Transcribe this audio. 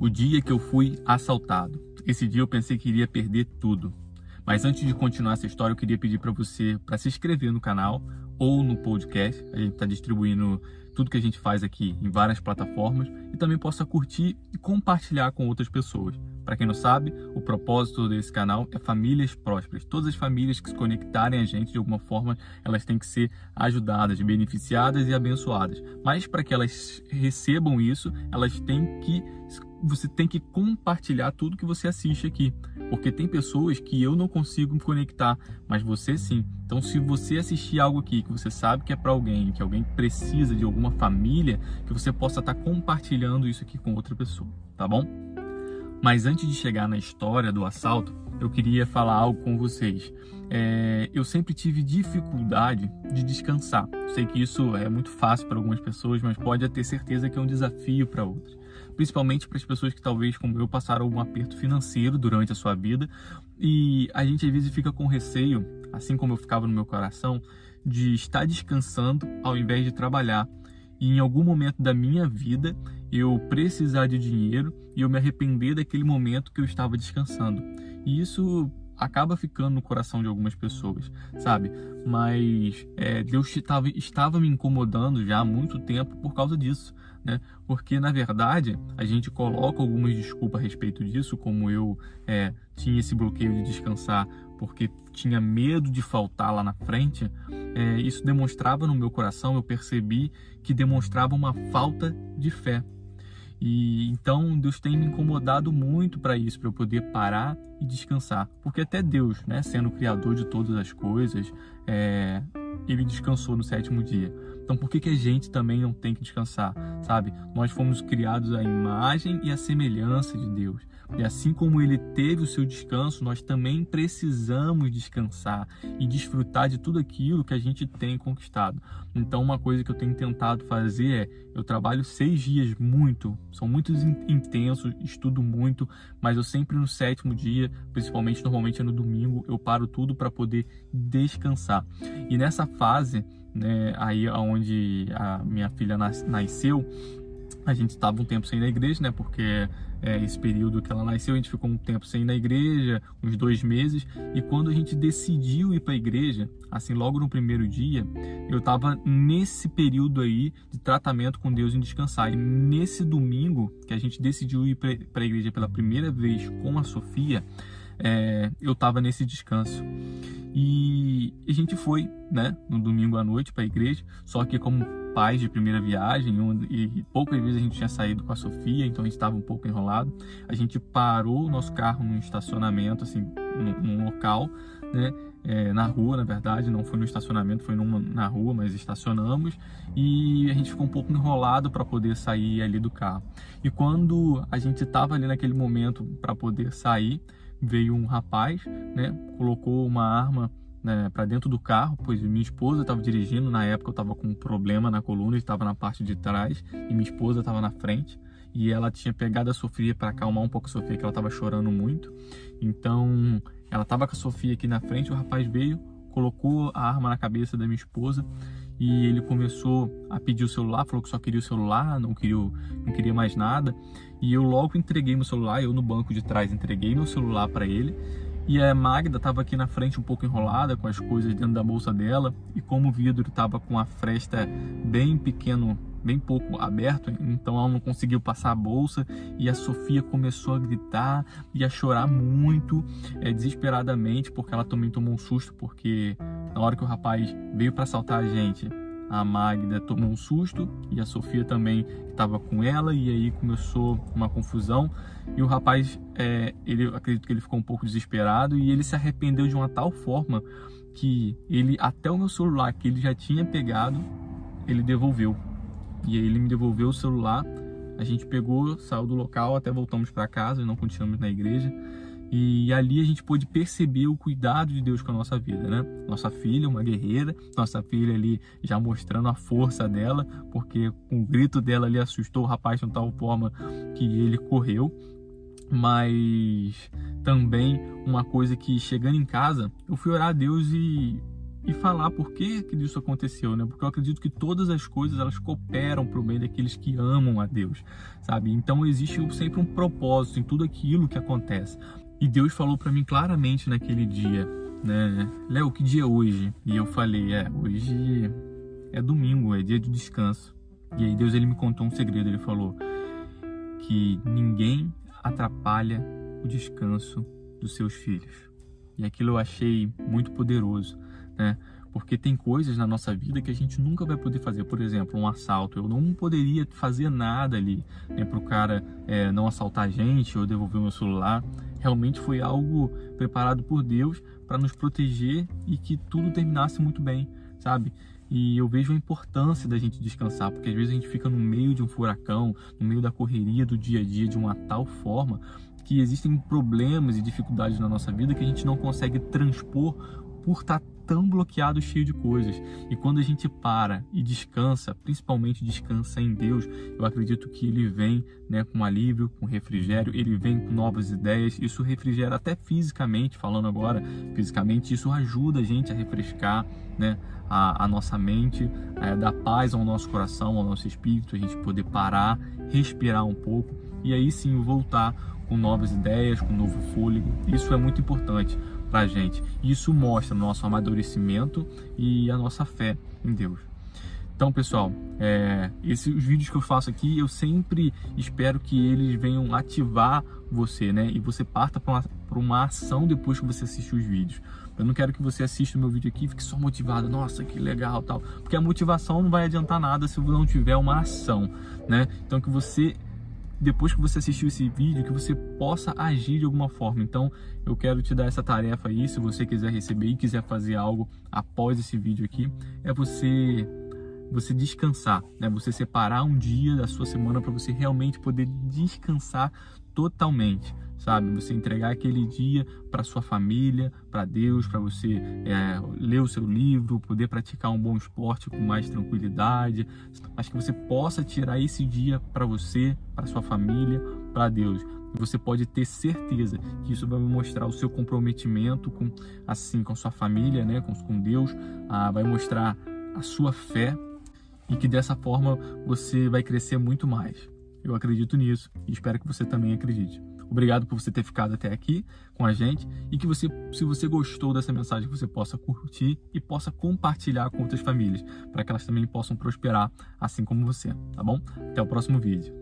O dia que eu fui assaltado. Esse dia eu pensei que iria perder tudo. Mas antes de continuar essa história, eu queria pedir para você para se inscrever no canal ou no podcast. A gente está distribuindo tudo que a gente faz aqui em várias plataformas e também possa curtir e compartilhar com outras pessoas. Para quem não sabe, o propósito desse canal é famílias prósperas. Todas as famílias que se conectarem a gente de alguma forma, elas têm que ser ajudadas, beneficiadas e abençoadas. Mas para que elas recebam isso, elas têm que você tem que compartilhar tudo que você assiste aqui, porque tem pessoas que eu não consigo me conectar, mas você sim. Então, se você assistir algo aqui que você sabe que é para alguém, que alguém precisa de alguma família, que você possa estar tá compartilhando isso aqui com outra pessoa, tá bom? Mas antes de chegar na história do assalto, eu queria falar algo com vocês. É, eu sempre tive dificuldade de descansar. Sei que isso é muito fácil para algumas pessoas, mas pode ter certeza que é um desafio para outras. Principalmente para as pessoas que talvez, como eu, passaram algum aperto financeiro durante a sua vida. E a gente às vezes fica com receio, assim como eu ficava no meu coração, de estar descansando ao invés de trabalhar e em algum momento da minha vida eu precisar de dinheiro e eu me arrepender daquele momento que eu estava descansando. E isso acaba ficando no coração de algumas pessoas, sabe? Mas é, Deus estava, me incomodando já há muito tempo por causa disso, né? Porque na verdade a gente coloca algumas desculpas a respeito disso, como eu é, tinha esse bloqueio de descansar porque tinha medo de faltar lá na frente, é, isso demonstrava no meu coração, eu percebi que demonstrava uma falta de fé. E então Deus tem me incomodado muito para isso, para eu poder parar e descansar. Porque até Deus, né, sendo o criador de todas as coisas, é, ele descansou no sétimo dia. Então por que, que a gente também não tem que descansar, sabe? Nós fomos criados à imagem e à semelhança de Deus. E assim como ele teve o seu descanso, nós também precisamos descansar e desfrutar de tudo aquilo que a gente tem conquistado. Então, uma coisa que eu tenho tentado fazer é: eu trabalho seis dias muito, são muito intensos, estudo muito, mas eu sempre no sétimo dia, principalmente normalmente é no domingo, eu paro tudo para poder descansar. E nessa fase, né, aí onde a minha filha nasceu, a gente estava um tempo sem ir na igreja, né? Porque é, esse período que ela nasceu, a gente ficou um tempo sem ir na igreja, uns dois meses. E quando a gente decidiu ir para a igreja, assim, logo no primeiro dia, eu estava nesse período aí de tratamento com Deus em descansar. E nesse domingo, que a gente decidiu ir para a igreja pela primeira vez com a Sofia, é, eu estava nesse descanso. E a gente foi, né, no domingo à noite para a igreja, só que como pais de primeira viagem e poucas vezes a gente tinha saído com a Sofia, então a gente estava um pouco enrolado. A gente parou o nosso carro num estacionamento, assim, num, num local, né, é, na rua, na verdade, não foi no estacionamento, foi numa, na rua, mas estacionamos e a gente ficou um pouco enrolado para poder sair ali do carro. E quando a gente estava ali naquele momento para poder sair, veio um rapaz, né, colocou uma arma né, para dentro do carro, pois minha esposa estava dirigindo. Na época eu estava com um problema na coluna, estava na parte de trás e minha esposa estava na frente. E ela tinha pegado a Sofia para acalmar um pouco a Sofia, que ela estava chorando muito. Então ela estava com a Sofia aqui na frente. O rapaz veio, colocou a arma na cabeça da minha esposa e ele começou a pedir o celular, falou que só queria o celular, não queria, não queria mais nada. E eu logo entreguei meu celular, eu no banco de trás entreguei meu celular para ele. E a Magda estava aqui na frente um pouco enrolada com as coisas dentro da bolsa dela. E como o vidro estava com a fresta bem pequeno, bem pouco aberto, então ela não conseguiu passar a bolsa. E a Sofia começou a gritar e a chorar muito, é, desesperadamente, porque ela também tomou um susto, porque na hora que o rapaz veio para assaltar a gente, a Magda tomou um susto e a Sofia também estava com ela e aí começou uma confusão. E o rapaz é, ele acredito que ele ficou um pouco desesperado e ele se arrependeu de uma tal forma que ele até o meu celular que ele já tinha pegado ele devolveu. E aí ele me devolveu o celular a gente pegou saiu do local até voltamos para casa e não continuamos na igreja e ali a gente pôde perceber o cuidado de Deus com a nossa vida, né? Nossa filha, uma guerreira, nossa filha ali já mostrando a força dela, porque com o grito dela ali assustou o rapaz de tal forma que ele correu. Mas também uma coisa que chegando em casa, eu fui orar a Deus e e falar por que, que isso aconteceu, né? Porque eu acredito que todas as coisas elas cooperam para o bem daqueles que amam a Deus, sabe? Então existe sempre um propósito em tudo aquilo que acontece. E Deus falou para mim claramente naquele dia, né? Léo, que dia é hoje? E eu falei, é, hoje é domingo, é dia de descanso. E aí Deus ele me contou um segredo, ele falou que ninguém atrapalha o descanso dos seus filhos. E aquilo eu achei muito poderoso, né? Porque tem coisas na nossa vida que a gente nunca vai poder fazer. Por exemplo, um assalto. Eu não poderia fazer nada ali né, para o cara é, não assaltar a gente ou devolver o meu celular. Realmente foi algo preparado por Deus para nos proteger e que tudo terminasse muito bem, sabe? E eu vejo a importância da gente descansar, porque às vezes a gente fica no meio de um furacão, no meio da correria do dia a dia de uma tal forma que existem problemas e dificuldades na nossa vida que a gente não consegue transpor por estar tá tão bloqueado, cheio de coisas. E quando a gente para e descansa, principalmente descansa em Deus, eu acredito que Ele vem né, com alívio, com refrigério, Ele vem com novas ideias. Isso refrigera até fisicamente, falando agora fisicamente, isso ajuda a gente a refrescar né, a, a nossa mente, a dar paz ao nosso coração, ao nosso espírito, a gente poder parar, respirar um pouco e aí sim voltar com novas ideias, com novo fôlego. Isso é muito importante para a gente. Isso mostra o nosso amadurecimento e a nossa fé em Deus. Então, pessoal, é, esses os vídeos que eu faço aqui, eu sempre espero que eles venham ativar você, né? E você parta para uma, uma ação depois que você assistir os vídeos. Eu não quero que você assista o meu vídeo aqui e fique só motivado, nossa, que legal, tal. Porque a motivação não vai adiantar nada se não tiver uma ação, né? Então que você depois que você assistiu esse vídeo, que você possa agir de alguma forma. Então, eu quero te dar essa tarefa aí, se você quiser receber e quiser fazer algo após esse vídeo aqui, é você você descansar, né? Você separar um dia da sua semana para você realmente poder descansar totalmente sabe? Você entregar aquele dia para sua família, para Deus, para você é, ler o seu livro, poder praticar um bom esporte com mais tranquilidade, mas que você possa tirar esse dia para você, para sua família, para Deus. Você pode ter certeza que isso vai mostrar o seu comprometimento com assim com sua família, né, com, com Deus, ah, vai mostrar a sua fé e que dessa forma você vai crescer muito mais. Eu acredito nisso e espero que você também acredite. Obrigado por você ter ficado até aqui com a gente e que você, se você gostou dessa mensagem, você possa curtir e possa compartilhar com outras famílias, para que elas também possam prosperar assim como você, tá bom? Até o próximo vídeo.